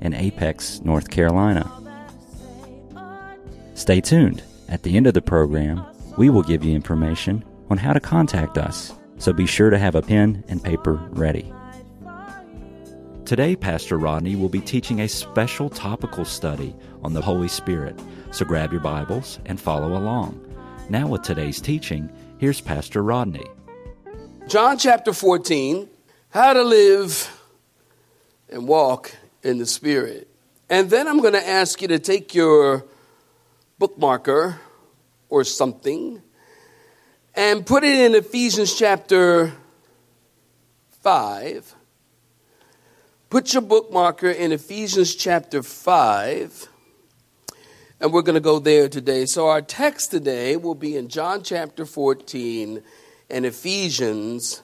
in Apex, North Carolina. Stay tuned. At the end of the program, we will give you information on how to contact us, so be sure to have a pen and paper ready. Today, Pastor Rodney will be teaching a special topical study on the Holy Spirit, so grab your Bibles and follow along. Now, with today's teaching, here's Pastor Rodney. John chapter 14, how to live and walk in the Spirit. And then I'm going to ask you to take your bookmarker or something and put it in Ephesians chapter 5. Put your bookmarker in Ephesians chapter 5. And we're going to go there today. So, our text today will be in John chapter 14 and Ephesians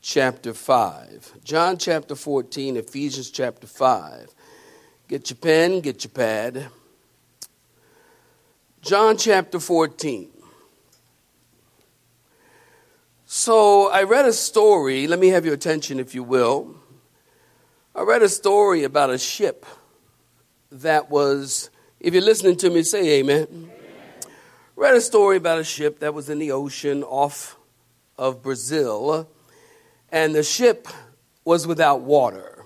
chapter 5. John chapter 14, Ephesians chapter 5. Get your pen, get your pad. John chapter 14. So I read a story. Let me have your attention, if you will. I read a story about a ship that was, if you're listening to me, say amen. amen. Read a story about a ship that was in the ocean off of Brazil and the ship was without water.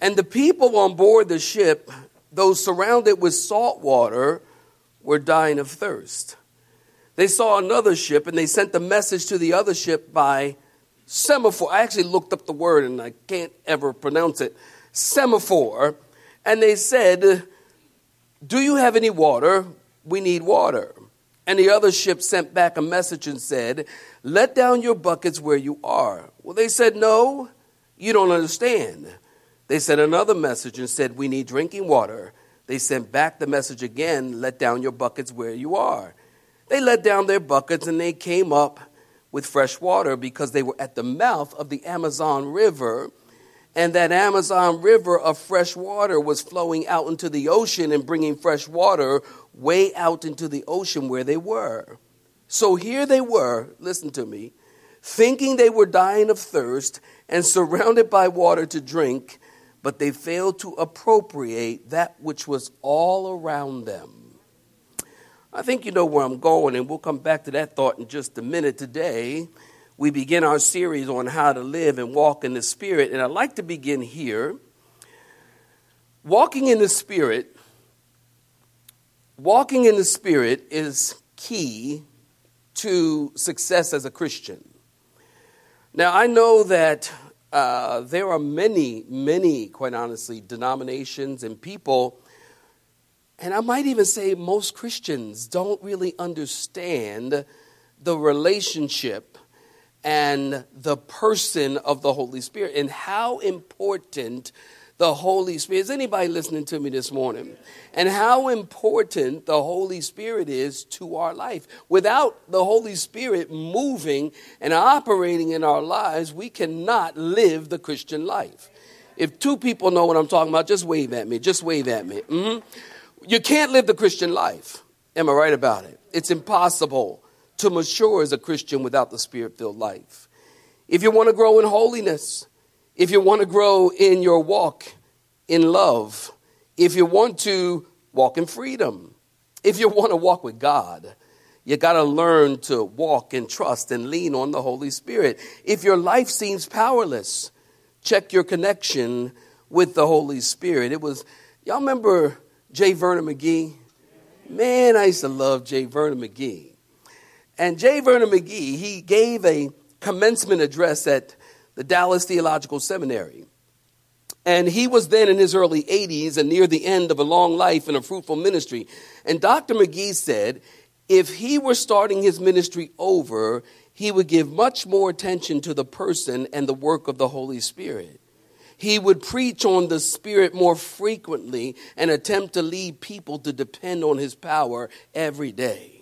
And the people on board the ship, though surrounded with salt water, were dying of thirst. They saw another ship and they sent the message to the other ship by semaphore. I actually looked up the word and I can't ever pronounce it. Semaphore. And they said, Do you have any water? We need water. And the other ship sent back a message and said, Let down your buckets where you are. Well, they said, No, you don't understand. They sent another message and said, We need drinking water. They sent back the message again, Let down your buckets where you are. They let down their buckets and they came up with fresh water because they were at the mouth of the Amazon River. And that Amazon River of fresh water was flowing out into the ocean and bringing fresh water way out into the ocean where they were. So here they were, listen to me, thinking they were dying of thirst and surrounded by water to drink, but they failed to appropriate that which was all around them. I think you know where I'm going, and we'll come back to that thought in just a minute. Today, we begin our series on how to live and walk in the Spirit, and I'd like to begin here. Walking in the Spirit walking in the Spirit is key to success as a Christian. Now, I know that uh, there are many, many, quite honestly, denominations and people, and I might even say most Christians don't really understand the relationship and the person of the Holy Spirit and how important the Holy Spirit. Is anybody listening to me this morning? And how important the Holy Spirit is to our life. Without the Holy Spirit moving and operating in our lives, we cannot live the Christian life. If two people know what I'm talking about, just wave at me. Just wave at me. Mm-hmm. You can't live the Christian life. Am I right about it? It's impossible to mature as a Christian without the spirit filled life. If you want to grow in holiness, if you want to grow in your walk in love, if you want to walk in freedom, if you want to walk with God, you got to learn to walk and trust and lean on the Holy Spirit. If your life seems powerless, check your connection with the Holy Spirit. It was, y'all remember J. Vernon McGee? Man, I used to love J. Vernon McGee. And J. Vernon McGee, he gave a commencement address at the Dallas Theological Seminary. And he was then in his early 80s and near the end of a long life and a fruitful ministry. And Dr. McGee said if he were starting his ministry over, he would give much more attention to the person and the work of the Holy Spirit. he would preach on the Spirit more frequently and attempt to lead people to depend on his power every day.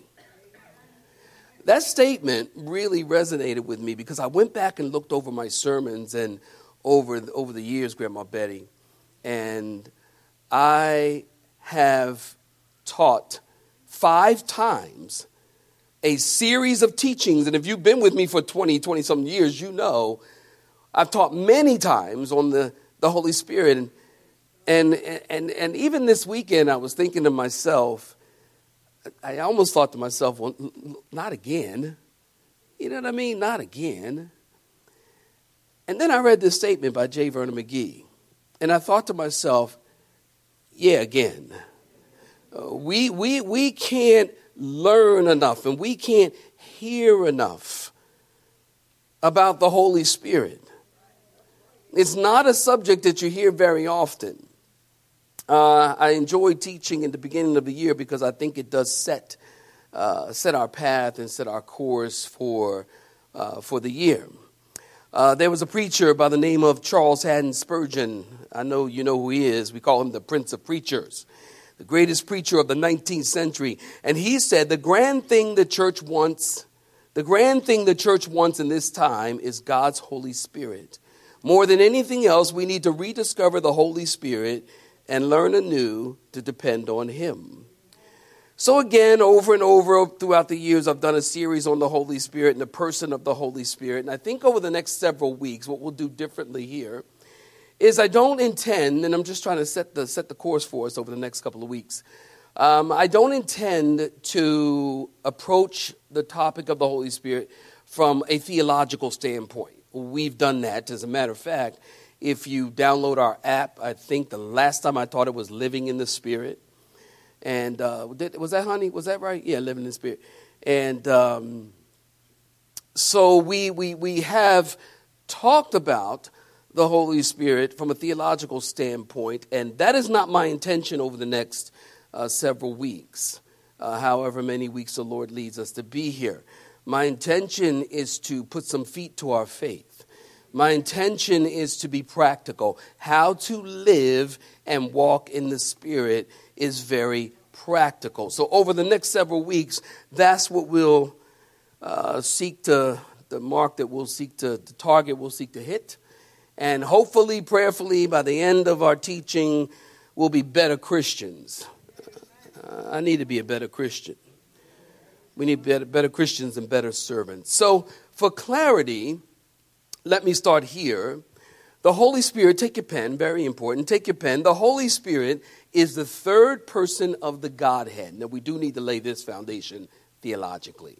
That statement really resonated with me because I went back and looked over my sermons and over, over the years, Grandma Betty, and I have taught five times a series of teachings. And if you've been with me for 20, 20 something years, you know I've taught many times on the, the Holy Spirit. And, and, and, and even this weekend, I was thinking to myself, I almost thought to myself, well, not again. You know what I mean? Not again. And then I read this statement by J. Vernon McGee. And I thought to myself, yeah, again. Uh, we, we, we can't learn enough and we can't hear enough about the Holy Spirit. It's not a subject that you hear very often. Uh, I enjoy teaching in the beginning of the year because I think it does set, uh, set our path and set our course for, uh, for the year. Uh, there was a preacher by the name of Charles Haddon Spurgeon. I know you know who he is. We call him the Prince of Preachers, the greatest preacher of the 19th century. And he said the grand thing the church wants, the grand thing the church wants in this time is God's Holy Spirit. More than anything else, we need to rediscover the Holy Spirit and learn anew to depend on Him. So, again, over and over throughout the years, I've done a series on the Holy Spirit and the person of the Holy Spirit. And I think over the next several weeks, what we'll do differently here is I don't intend, and I'm just trying to set the, set the course for us over the next couple of weeks. Um, I don't intend to approach the topic of the Holy Spirit from a theological standpoint. We've done that. As a matter of fact, if you download our app, I think the last time I taught it was Living in the Spirit. And uh, did, was that, honey? Was that right? Yeah, Living in the Spirit. And um, so we, we, we have talked about the Holy Spirit from a theological standpoint, and that is not my intention over the next uh, several weeks, uh, however many weeks the Lord leads us to be here. My intention is to put some feet to our faith. My intention is to be practical. How to live and walk in the Spirit is very practical. So, over the next several weeks, that's what we'll uh, seek to, the mark that we'll seek to, the target we'll seek to hit. And hopefully, prayerfully, by the end of our teaching, we'll be better Christians. Uh, I need to be a better Christian. We need better, better Christians and better servants. So, for clarity, let me start here. The Holy Spirit, take your pen, very important. Take your pen. The Holy Spirit is the third person of the Godhead. Now, we do need to lay this foundation theologically.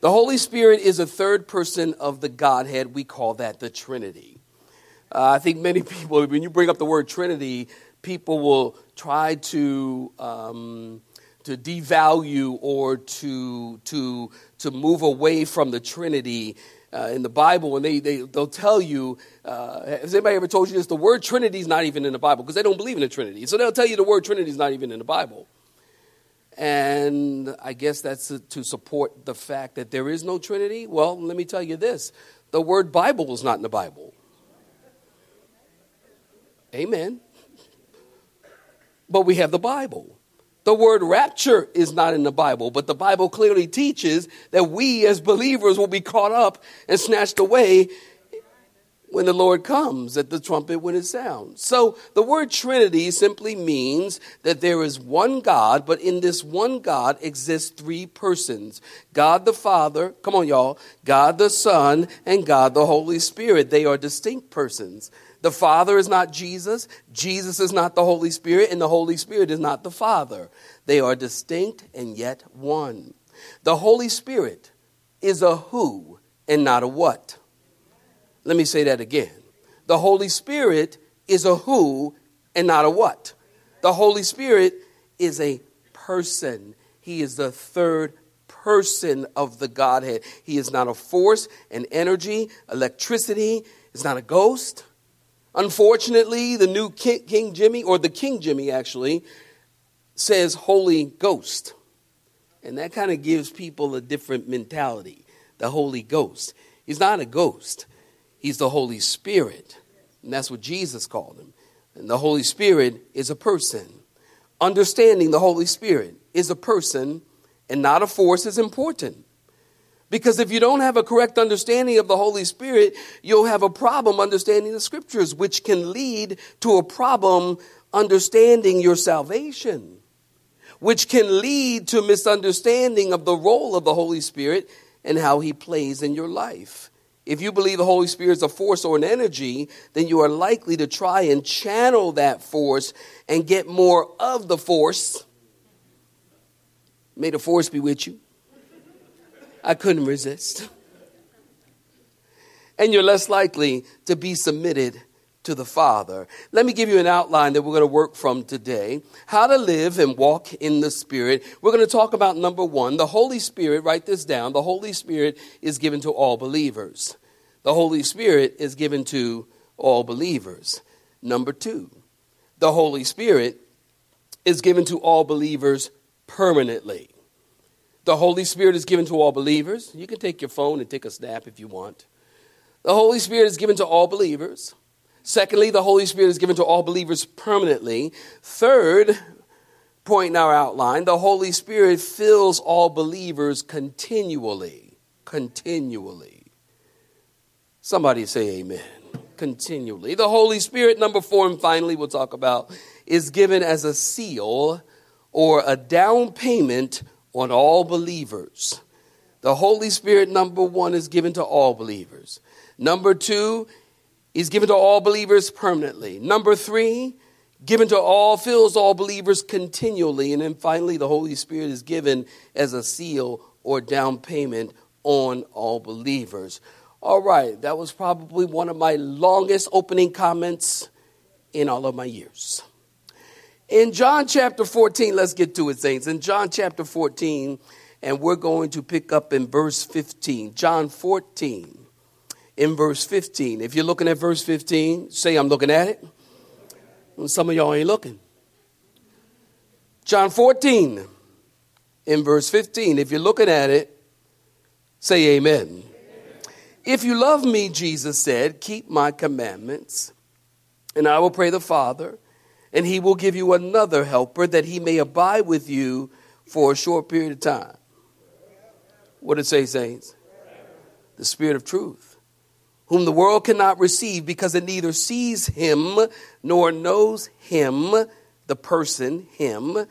The Holy Spirit is a third person of the Godhead. We call that the Trinity. Uh, I think many people, when you bring up the word Trinity, people will try to um, to devalue or to, to, to move away from the Trinity uh, in the Bible, and they, they, they'll tell you, uh, has anybody ever told you this? The word Trinity is not even in the Bible because they don't believe in the Trinity. So they'll tell you the word Trinity is not even in the Bible. And I guess that's to support the fact that there is no Trinity. Well, let me tell you this the word Bible is not in the Bible. Amen. But we have the Bible. The word rapture is not in the Bible, but the Bible clearly teaches that we as believers will be caught up and snatched away when the Lord comes at the trumpet when it sounds. So the word Trinity simply means that there is one God, but in this one God exists three persons God the Father, come on, y'all, God the Son, and God the Holy Spirit. They are distinct persons. The Father is not Jesus, Jesus is not the Holy Spirit, and the Holy Spirit is not the Father. They are distinct and yet one. The Holy Spirit is a who and not a what. Let me say that again. The Holy Spirit is a who and not a what. The Holy Spirit is a person. He is the third person of the Godhead. He is not a force, an energy, electricity. It's not a ghost. Unfortunately, the new King, King Jimmy, or the King Jimmy actually, says Holy Ghost. And that kind of gives people a different mentality. The Holy Ghost. He's not a ghost, He's the Holy Spirit. And that's what Jesus called him. And the Holy Spirit is a person. Understanding the Holy Spirit is a person and not a force is important. Because if you don't have a correct understanding of the Holy Spirit, you'll have a problem understanding the scriptures, which can lead to a problem understanding your salvation, which can lead to misunderstanding of the role of the Holy Spirit and how he plays in your life. If you believe the Holy Spirit is a force or an energy, then you are likely to try and channel that force and get more of the force. May the force be with you. I couldn't resist. And you're less likely to be submitted to the Father. Let me give you an outline that we're going to work from today. How to live and walk in the Spirit. We're going to talk about number one, the Holy Spirit. Write this down. The Holy Spirit is given to all believers. The Holy Spirit is given to all believers. Number two, the Holy Spirit is given to all believers permanently. The Holy Spirit is given to all believers. You can take your phone and take a snap if you want. The Holy Spirit is given to all believers. Secondly, the Holy Spirit is given to all believers permanently. Third point in our outline, the Holy Spirit fills all believers continually. Continually. Somebody say amen. Continually. The Holy Spirit, number four, and finally we'll talk about, is given as a seal or a down payment on all believers. The Holy Spirit, number one, is given to all believers. Number two, is given to all believers permanently. Number three, given to all, fills all believers continually. And then finally, the Holy Spirit is given as a seal or down payment on all believers. All right, that was probably one of my longest opening comments in all of my years. In John chapter 14, let's get to it, saints. In John chapter 14, and we're going to pick up in verse 15. John 14, in verse 15. If you're looking at verse 15, say, I'm looking at it. Some of y'all ain't looking. John 14, in verse 15. If you're looking at it, say, amen. If you love me, Jesus said, keep my commandments, and I will pray the Father and he will give you another helper that he may abide with you for a short period of time. What did it say, saints? The Spirit of truth, whom the world cannot receive because it neither sees him nor knows him, the person, him.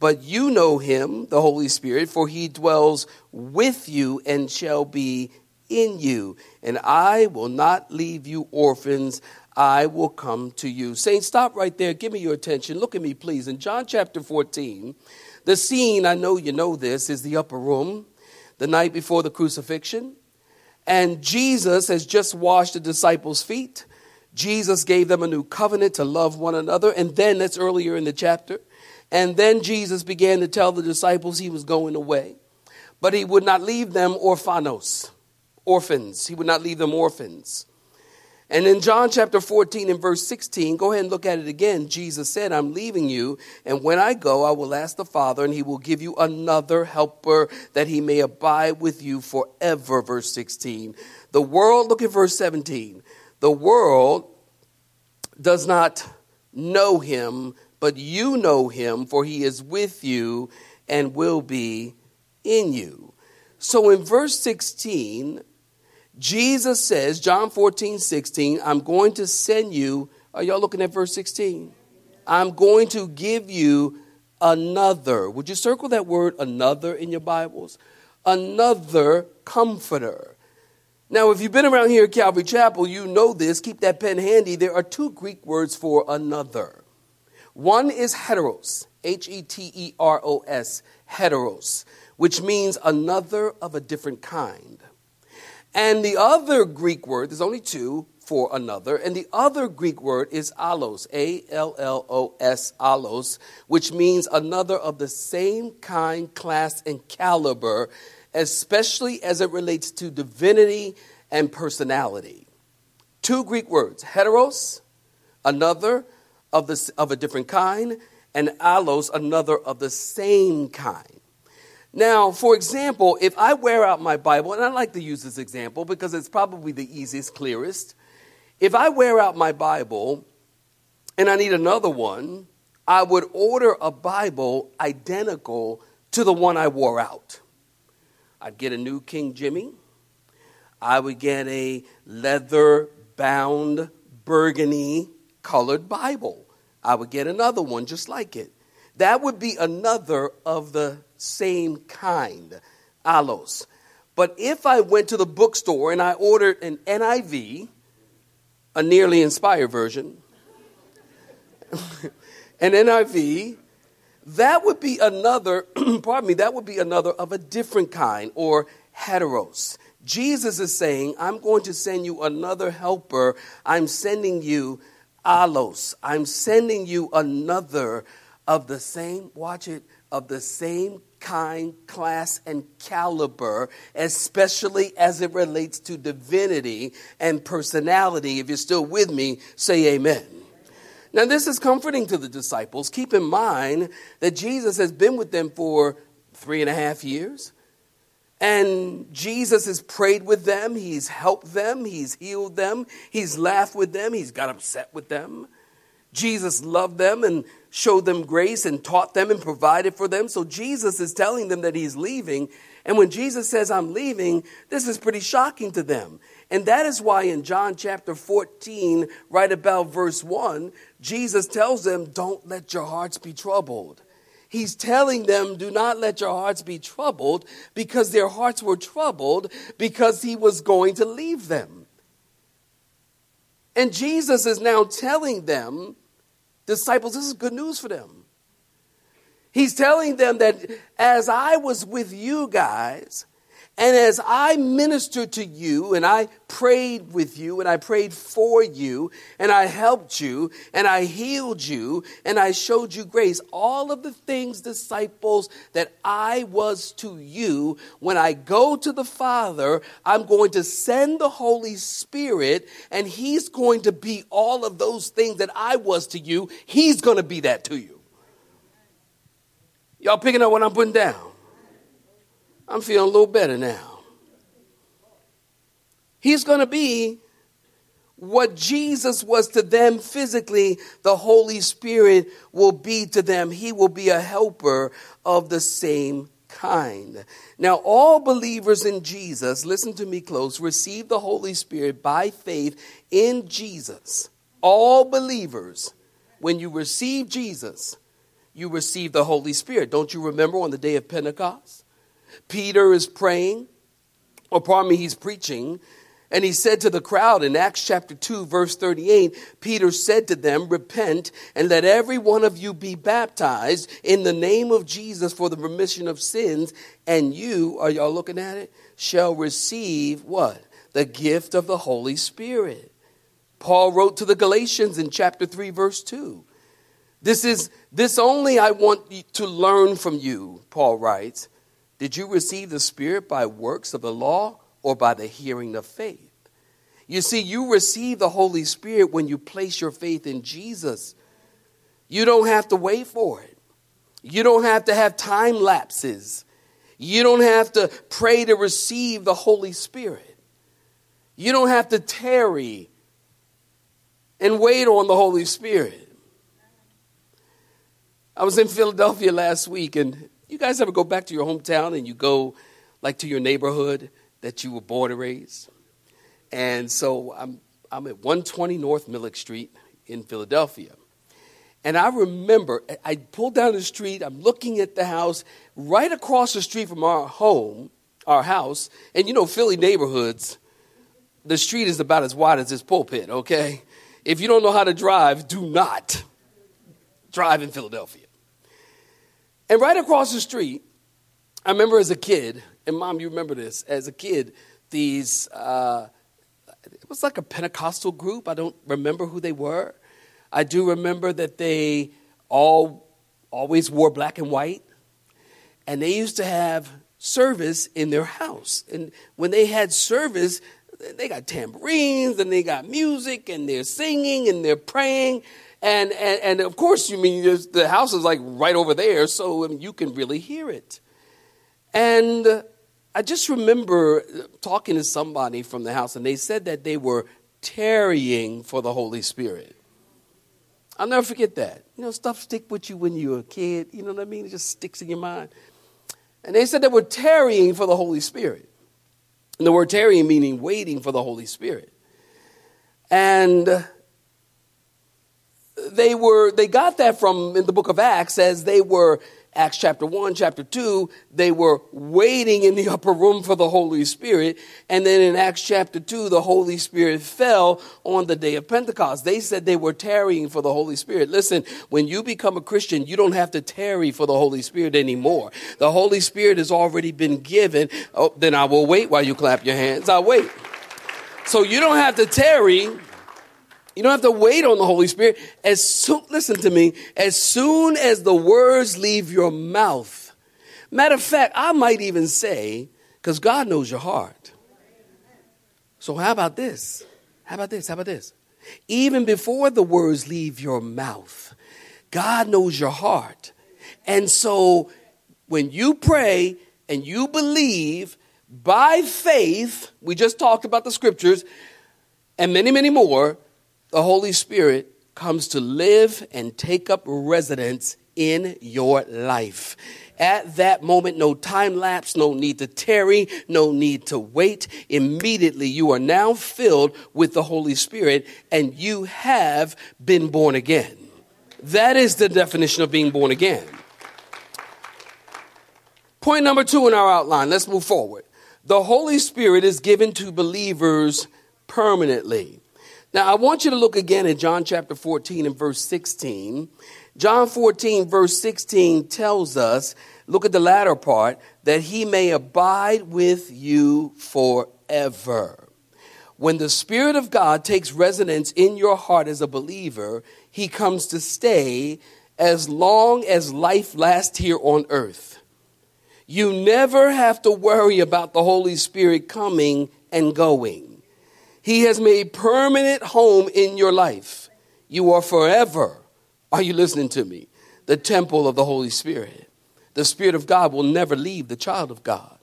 But you know him, the Holy Spirit, for he dwells with you and shall be in you. And I will not leave you orphans. I will come to you. Saints, stop right there. Give me your attention. Look at me, please. In John chapter 14, the scene, I know you know this, is the upper room, the night before the crucifixion. And Jesus has just washed the disciples' feet. Jesus gave them a new covenant to love one another. And then, that's earlier in the chapter. And then Jesus began to tell the disciples he was going away. But he would not leave them orphanos, orphans. He would not leave them orphans. And in John chapter 14 and verse 16, go ahead and look at it again. Jesus said, I'm leaving you, and when I go, I will ask the Father, and he will give you another helper that he may abide with you forever. Verse 16. The world, look at verse 17. The world does not know him, but you know him, for he is with you and will be in you. So in verse 16, Jesus says, John 14, 16, I'm going to send you. Are y'all looking at verse 16? I'm going to give you another. Would you circle that word another in your Bibles? Another comforter. Now, if you've been around here at Calvary Chapel, you know this. Keep that pen handy. There are two Greek words for another. One is heteros, H E T E R O S, heteros, which means another of a different kind. And the other Greek word, there's only two for another, and the other Greek word is allos, A L L O S, allos, which means another of the same kind, class, and caliber, especially as it relates to divinity and personality. Two Greek words, heteros, another of, the, of a different kind, and allos, another of the same kind. Now, for example, if I wear out my Bible, and I like to use this example because it's probably the easiest, clearest. If I wear out my Bible and I need another one, I would order a Bible identical to the one I wore out. I'd get a new King Jimmy. I would get a leather bound burgundy colored Bible. I would get another one just like it. That would be another of the same kind, allos. But if I went to the bookstore and I ordered an NIV, a nearly inspired version, an NIV, that would be another, pardon me, that would be another of a different kind or heteros. Jesus is saying, I'm going to send you another helper. I'm sending you allos. I'm sending you another of the same, watch it, of the same kind, class, and caliber, especially as it relates to divinity and personality. If you're still with me, say amen. Now, this is comforting to the disciples. Keep in mind that Jesus has been with them for three and a half years. And Jesus has prayed with them, he's helped them, he's healed them, he's laughed with them, he's got upset with them. Jesus loved them and showed them grace and taught them and provided for them. So Jesus is telling them that he's leaving. And when Jesus says, I'm leaving, this is pretty shocking to them. And that is why in John chapter 14, right about verse 1, Jesus tells them, Don't let your hearts be troubled. He's telling them, Do not let your hearts be troubled because their hearts were troubled because he was going to leave them. And Jesus is now telling them, disciples, this is good news for them. He's telling them that as I was with you guys, and as I ministered to you and I prayed with you and I prayed for you and I helped you and I healed you and I showed you grace, all of the things, disciples, that I was to you, when I go to the Father, I'm going to send the Holy Spirit and He's going to be all of those things that I was to you. He's going to be that to you. Y'all picking up what I'm putting down? I'm feeling a little better now. He's going to be what Jesus was to them physically, the Holy Spirit will be to them. He will be a helper of the same kind. Now, all believers in Jesus, listen to me close, receive the Holy Spirit by faith in Jesus. All believers, when you receive Jesus, you receive the Holy Spirit. Don't you remember on the day of Pentecost? Peter is praying, or pardon me, he's preaching. And he said to the crowd in Acts chapter 2, verse 38, Peter said to them, Repent and let every one of you be baptized in the name of Jesus for the remission of sins, and you, are y'all looking at it, shall receive what? The gift of the Holy Spirit. Paul wrote to the Galatians in chapter 3, verse 2. This is this only I want to learn from you, Paul writes. Did you receive the Spirit by works of the law or by the hearing of faith? You see, you receive the Holy Spirit when you place your faith in Jesus. You don't have to wait for it. You don't have to have time lapses. You don't have to pray to receive the Holy Spirit. You don't have to tarry and wait on the Holy Spirit. I was in Philadelphia last week and you guys ever go back to your hometown and you go like to your neighborhood that you were born and raised? And so I'm, I'm at 120 North Millick Street in Philadelphia. And I remember I pulled down the street, I'm looking at the house right across the street from our home, our house. And you know, Philly neighborhoods, the street is about as wide as this pulpit, okay? If you don't know how to drive, do not drive in Philadelphia. And right across the street, I remember as a kid, and mom, you remember this, as a kid, these, uh, it was like a Pentecostal group. I don't remember who they were. I do remember that they all always wore black and white, and they used to have service in their house. And when they had service, they got tambourines and they got music and they're singing and they're praying. And, and, and of course, you mean the house is like right over there, so you can really hear it. And I just remember talking to somebody from the house, and they said that they were tarrying for the Holy Spirit. I'll never forget that. You know, stuff stick with you when you're a kid. You know what I mean? It just sticks in your mind. And they said they were tarrying for the Holy Spirit. And the word tarrying meaning waiting for the Holy Spirit. And they were they got that from in the book of Acts as they were Acts chapter 1, chapter 2, they were waiting in the upper room for the Holy Spirit. And then in Acts chapter 2, the Holy Spirit fell on the day of Pentecost. They said they were tarrying for the Holy Spirit. Listen, when you become a Christian, you don't have to tarry for the Holy Spirit anymore. The Holy Spirit has already been given. Oh, then I will wait while you clap your hands. I'll wait. So you don't have to tarry you don't have to wait on the Holy Spirit. As soon, listen to me, as soon as the words leave your mouth. Matter of fact, I might even say, because God knows your heart. So how about this? How about this? How about this? Even before the words leave your mouth, God knows your heart. And so when you pray and you believe by faith, we just talked about the scriptures and many, many more, the Holy Spirit comes to live and take up residence in your life. At that moment, no time lapse, no need to tarry, no need to wait. Immediately, you are now filled with the Holy Spirit and you have been born again. That is the definition of being born again. Point number two in our outline. Let's move forward. The Holy Spirit is given to believers permanently. Now, I want you to look again at John chapter 14 and verse 16. John 14, verse 16 tells us, look at the latter part, that he may abide with you forever. When the Spirit of God takes residence in your heart as a believer, he comes to stay as long as life lasts here on earth. You never have to worry about the Holy Spirit coming and going. He has made permanent home in your life. You are forever, are you listening to me? The temple of the Holy Spirit. The Spirit of God will never leave the child of God.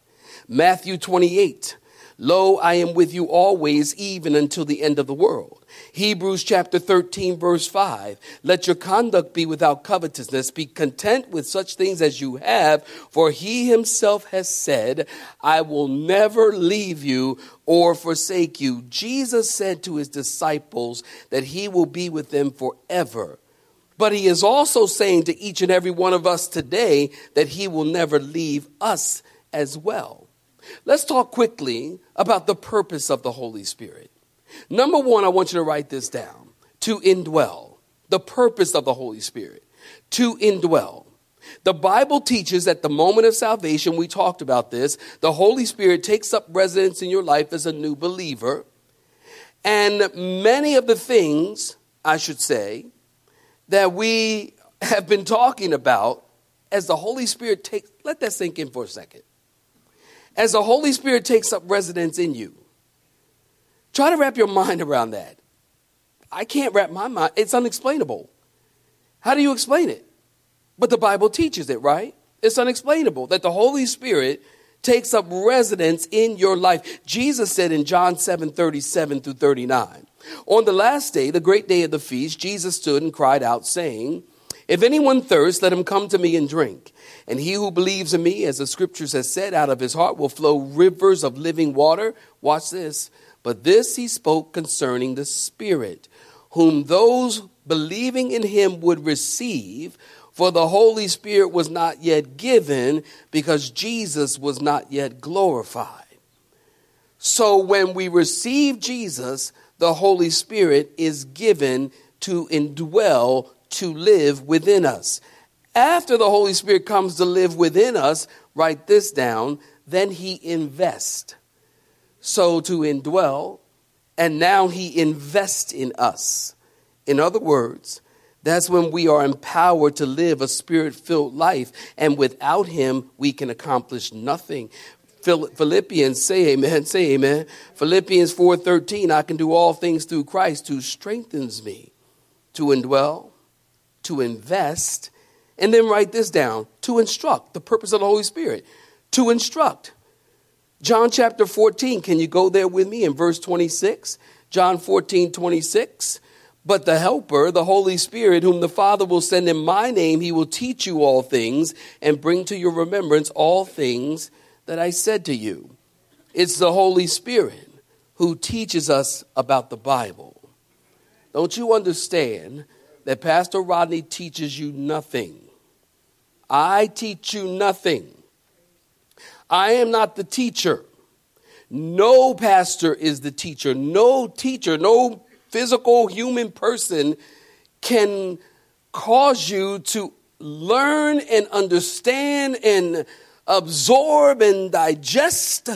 Matthew 28 Lo, I am with you always, even until the end of the world. Hebrews chapter 13, verse 5. Let your conduct be without covetousness. Be content with such things as you have, for he himself has said, I will never leave you or forsake you. Jesus said to his disciples that he will be with them forever. But he is also saying to each and every one of us today that he will never leave us as well. Let's talk quickly about the purpose of the Holy Spirit. Number one, I want you to write this down to indwell. The purpose of the Holy Spirit to indwell. The Bible teaches at the moment of salvation, we talked about this, the Holy Spirit takes up residence in your life as a new believer. And many of the things, I should say, that we have been talking about as the Holy Spirit takes, let that sink in for a second as the Holy Spirit takes up residence in you. Try to wrap your mind around that. I can't wrap my mind, it's unexplainable. How do you explain it? But the Bible teaches it, right? It's unexplainable that the Holy Spirit takes up residence in your life. Jesus said in John 7 37 through 39. On the last day, the great day of the feast, Jesus stood and cried out, saying, If anyone thirsts, let him come to me and drink. And he who believes in me, as the scriptures has said, out of his heart will flow rivers of living water. Watch this. But this he spoke concerning the Spirit, whom those believing in him would receive, for the Holy Spirit was not yet given because Jesus was not yet glorified. So when we receive Jesus, the Holy Spirit is given to indwell, to live within us. After the Holy Spirit comes to live within us, write this down, then he invests. So to indwell, and now he invests in us. In other words, that's when we are empowered to live a spirit filled life, and without him, we can accomplish nothing. Philippians, say amen, say amen. Philippians 4:13, I can do all things through Christ who strengthens me to indwell, to invest, and then write this down to instruct, the purpose of the Holy Spirit, to instruct. John chapter 14, can you go there with me in verse 26? John 14, 26. But the Helper, the Holy Spirit, whom the Father will send in my name, he will teach you all things and bring to your remembrance all things that I said to you. It's the Holy Spirit who teaches us about the Bible. Don't you understand that Pastor Rodney teaches you nothing? I teach you nothing. I am not the teacher. No pastor is the teacher. No teacher, no physical human person can cause you to learn and understand and absorb and digest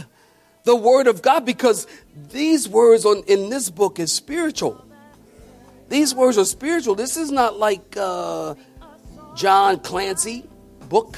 the word of God because these words on, in this book is spiritual. These words are spiritual. This is not like uh, John Clancy book.